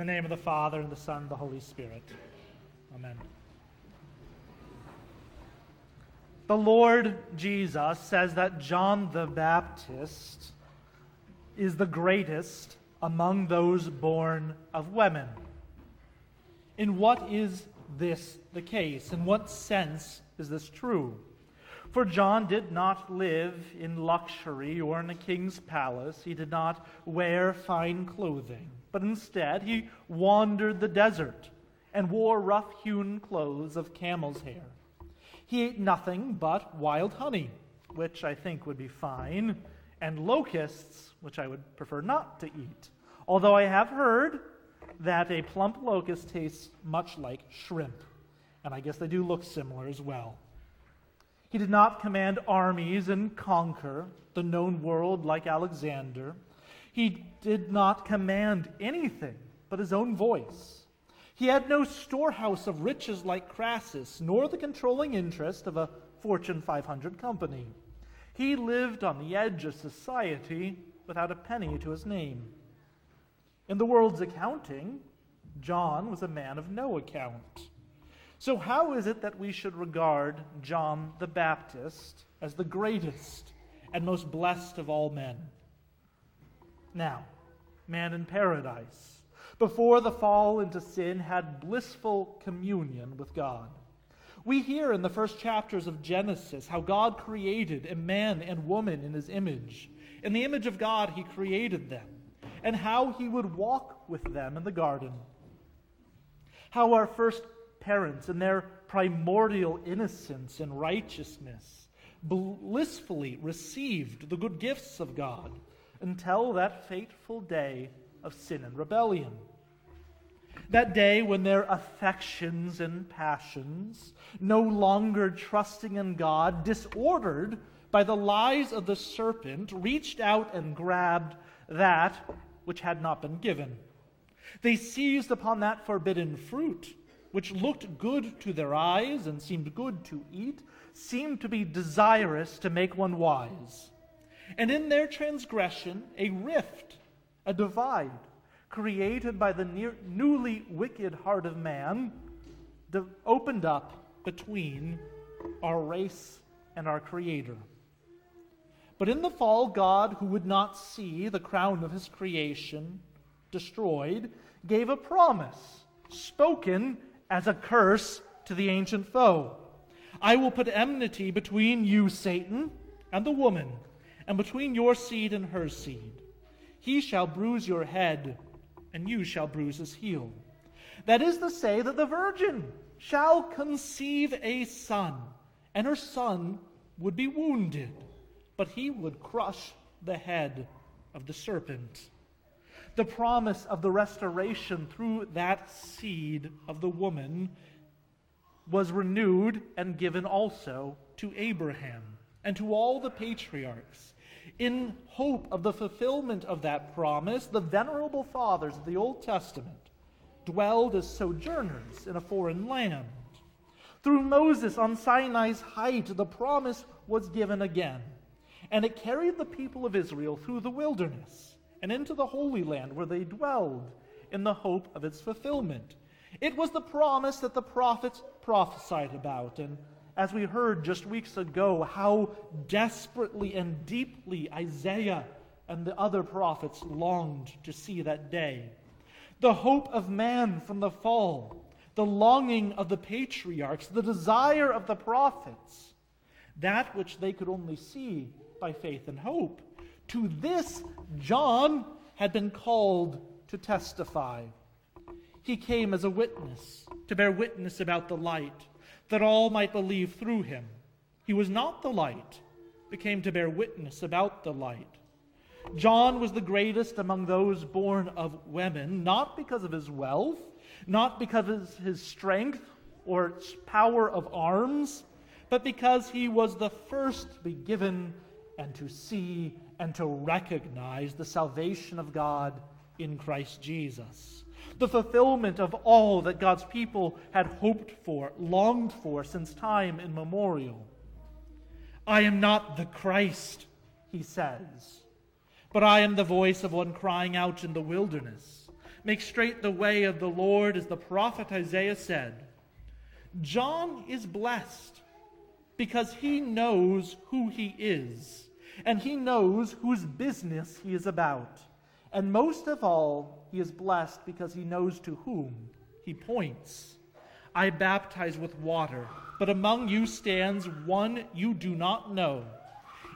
the name of the Father, and the Son, and the Holy Spirit. Amen. The Lord Jesus says that John the Baptist is the greatest among those born of women. In what is this the case? In what sense is this true? For John did not live in luxury or in a king's palace. He did not wear fine clothing, but instead he wandered the desert and wore rough hewn clothes of camel's hair. He ate nothing but wild honey, which I think would be fine, and locusts, which I would prefer not to eat. Although I have heard that a plump locust tastes much like shrimp, and I guess they do look similar as well. He did not command armies and conquer the known world like Alexander. He did not command anything but his own voice. He had no storehouse of riches like Crassus, nor the controlling interest of a Fortune 500 company. He lived on the edge of society without a penny to his name. In the world's accounting, John was a man of no account. So, how is it that we should regard John the Baptist as the greatest and most blessed of all men? Now, man in paradise, before the fall into sin, had blissful communion with God. We hear in the first chapters of Genesis how God created a man and woman in his image. In the image of God, he created them, and how he would walk with them in the garden. How our first parents in their primordial innocence and righteousness blissfully received the good gifts of God until that fateful day of sin and rebellion. That day when their affections and passions, no longer trusting in God, disordered by the lies of the serpent, reached out and grabbed that which had not been given. They seized upon that forbidden fruit which looked good to their eyes and seemed good to eat, seemed to be desirous to make one wise. And in their transgression, a rift, a divide, created by the near, newly wicked heart of man, opened up between our race and our Creator. But in the fall, God, who would not see the crown of his creation destroyed, gave a promise spoken as a curse to the ancient foe. I will put enmity between you, Satan, and the woman, and between your seed and her seed. He shall bruise your head, and you shall bruise his heel. That is to say, that the virgin shall conceive a son, and her son would be wounded, but he would crush the head of the serpent the promise of the restoration through that seed of the woman was renewed and given also to Abraham and to all the patriarchs. In hope of the fulfillment of that promise, the venerable fathers of the Old Testament dwelled as sojourners in a foreign land. Through Moses on Sinai's height, the promise was given again, and it carried the people of Israel through the wilderness and into the Holy Land where they dwelled in the hope of its fulfillment. It was the promise that the prophets prophesied about. And as we heard just weeks ago, how desperately and deeply Isaiah and the other prophets longed to see that day. The hope of man from the fall, the longing of the patriarchs, the desire of the prophets, that which they could only see by faith and hope. To this, John had been called to testify. He came as a witness, to bear witness about the light, that all might believe through him. He was not the light, but came to bear witness about the light. John was the greatest among those born of women, not because of his wealth, not because of his strength or power of arms, but because he was the first to be given and to see and to recognize the salvation of God in Christ Jesus. The fulfillment of all that God's people had hoped for, longed for since time immemorial. I am not the Christ, he says, but I am the voice of one crying out in the wilderness. Make straight the way of the Lord, as the prophet Isaiah said. John is blessed because he knows who he is, and he knows whose business he is about. And most of all, he is blessed because he knows to whom he points. I baptize with water, but among you stands one you do not know,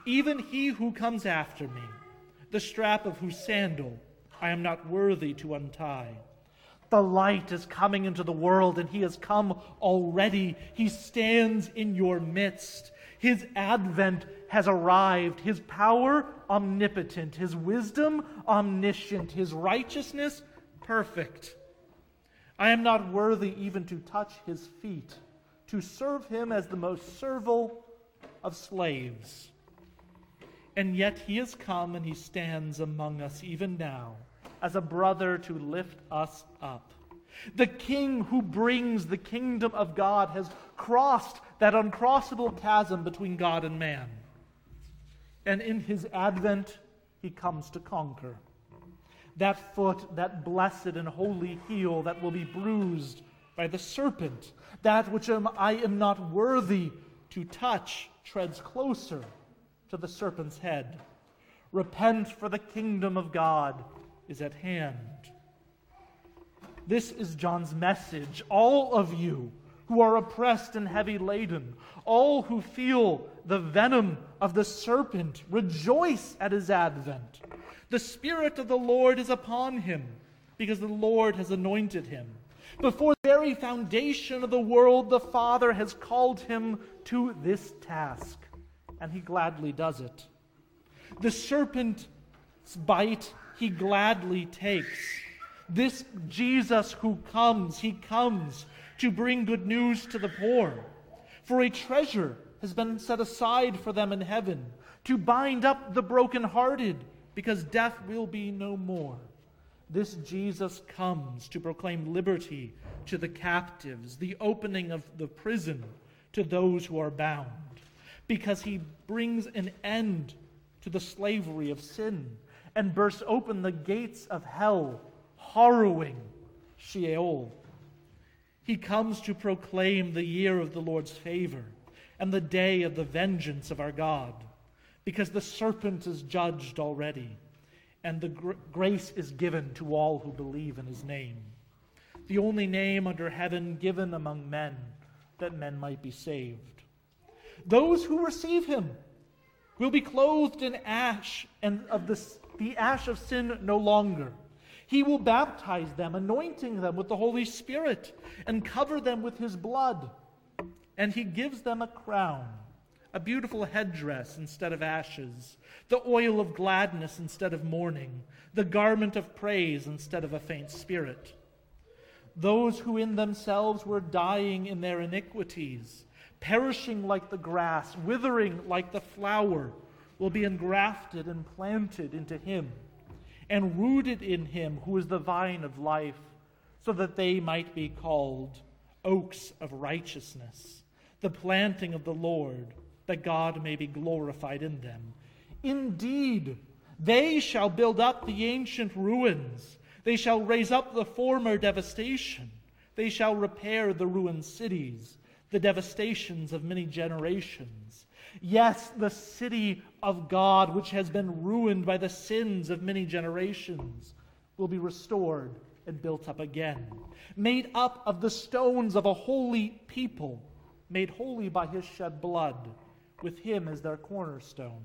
even he who comes after me, the strap of whose sandal I am not worthy to untie. The light is coming into the world, and he has come already. He stands in your midst. His advent has arrived. His power, omnipotent. His wisdom, omniscient. His righteousness, perfect. I am not worthy even to touch his feet, to serve him as the most servile of slaves. And yet he has come and he stands among us even now as a brother to lift us up. The king who brings the kingdom of God has crossed that uncrossable chasm between God and man. And in his advent, he comes to conquer. That foot, that blessed and holy heel that will be bruised by the serpent, that which I am not worthy to touch, treads closer to the serpent's head. Repent, for the kingdom of God is at hand. This is John's message. All of you who are oppressed and heavy laden, all who feel the venom of the serpent, rejoice at his advent. The Spirit of the Lord is upon him, because the Lord has anointed him. Before the very foundation of the world, the Father has called him to this task, and he gladly does it. The serpent's bite he gladly takes. This Jesus who comes, he comes to bring good news to the poor. For a treasure has been set aside for them in heaven, to bind up the brokenhearted, because death will be no more. This Jesus comes to proclaim liberty to the captives, the opening of the prison to those who are bound, because he brings an end to the slavery of sin and bursts open the gates of hell, harrowing Sheol. He comes to proclaim the year of the Lord's favor and the day of the vengeance of our God, because the serpent is judged already, and the gr- grace is given to all who believe in his name. The only name under heaven given among men that men might be saved. Those who receive him will be clothed in ash and of the the ash of sin no longer. He will baptize them, anointing them with the Holy Spirit, and cover them with his blood. And he gives them a crown, a beautiful headdress instead of ashes, the oil of gladness instead of mourning, the garment of praise instead of a faint spirit. Those who in themselves were dying in their iniquities, perishing like the grass, withering like the flower, will be engrafted and planted into him and rooted in him who is the vine of life, so that they might be called oaks of righteousness, the planting of the Lord, that God may be glorified in them. Indeed, they shall build up the ancient ruins, they shall raise up the former devastation, they shall repair the ruined cities, the devastations of many generations. Yes, the city of God, which has been ruined by the sins of many generations, will be restored and built up again, made up of the stones of a holy people, made holy by his shed blood, with him as their cornerstone.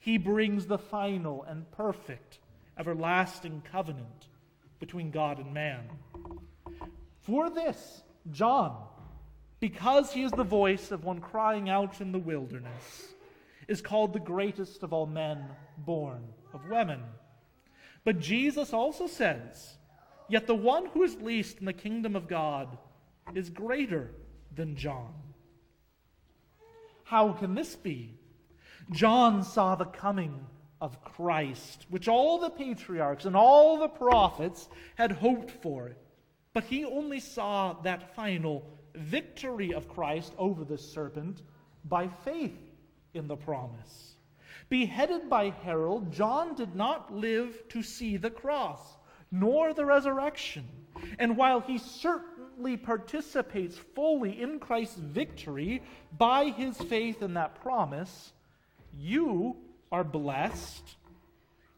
He brings the final and perfect, everlasting covenant between God and man. For this, John, because he is the voice of one crying out in the wilderness, is called the greatest of all men born of women. But Jesus also says, Yet the one who is least in the kingdom of God is greater than John. How can this be? John saw the coming of Christ, which all the patriarchs and all the prophets had hoped for. But he only saw that final victory of Christ over the serpent by faith in the promise. Beheaded by Herod, John did not live to see the cross, nor the resurrection. And while he certainly participates fully in Christ's victory by his faith in that promise, you are blessed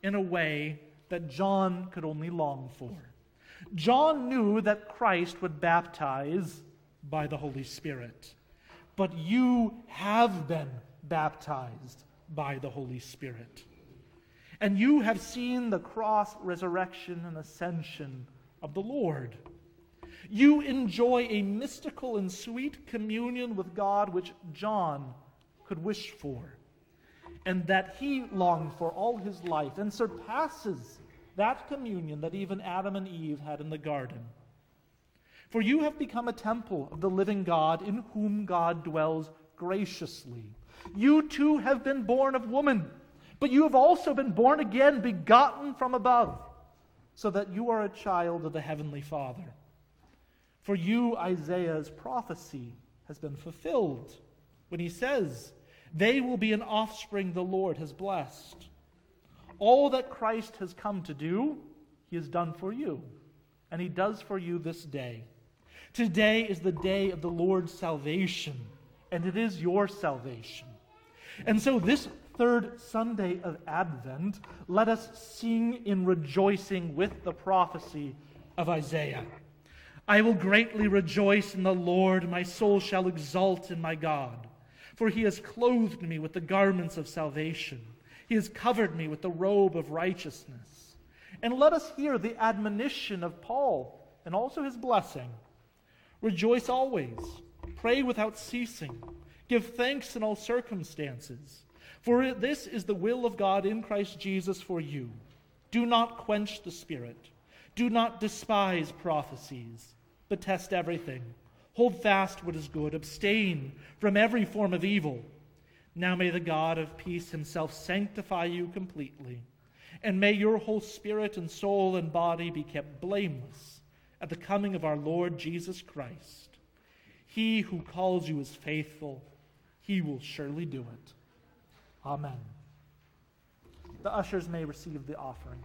in a way that John could only long for. John knew that Christ would baptize by the Holy Spirit, but you have been baptized by the Holy Spirit. And you have seen the cross, resurrection, and ascension of the Lord. You enjoy a mystical and sweet communion with God which John could wish for, and that he longed for all his life, and surpasses that communion that even Adam and Eve had in the garden. For you have become a temple of the living God in whom God dwells graciously. You too have been born of woman, but you have also been born again, begotten from above, so that you are a child of the Heavenly Father. For you, Isaiah's prophecy has been fulfilled when he says, They will be an offspring the Lord has blessed. All that Christ has come to do, he has done for you, and he does for you this day. Today is the day of the Lord's salvation, and it is your salvation. And so, this third Sunday of Advent, let us sing in rejoicing with the prophecy of Isaiah. I will greatly rejoice in the Lord, my soul shall exult in my God, for he has clothed me with the garments of salvation, he has covered me with the robe of righteousness. And let us hear the admonition of Paul and also his blessing. Rejoice always. Pray without ceasing. Give thanks in all circumstances. For this is the will of God in Christ Jesus for you. Do not quench the Spirit. Do not despise prophecies, but test everything. Hold fast what is good. Abstain from every form of evil. Now may the God of peace himself sanctify you completely. And may your whole spirit and soul and body be kept blameless at the coming of our Lord Jesus Christ. He who calls you is faithful, he will surely do it. Amen. The ushers may receive the offering.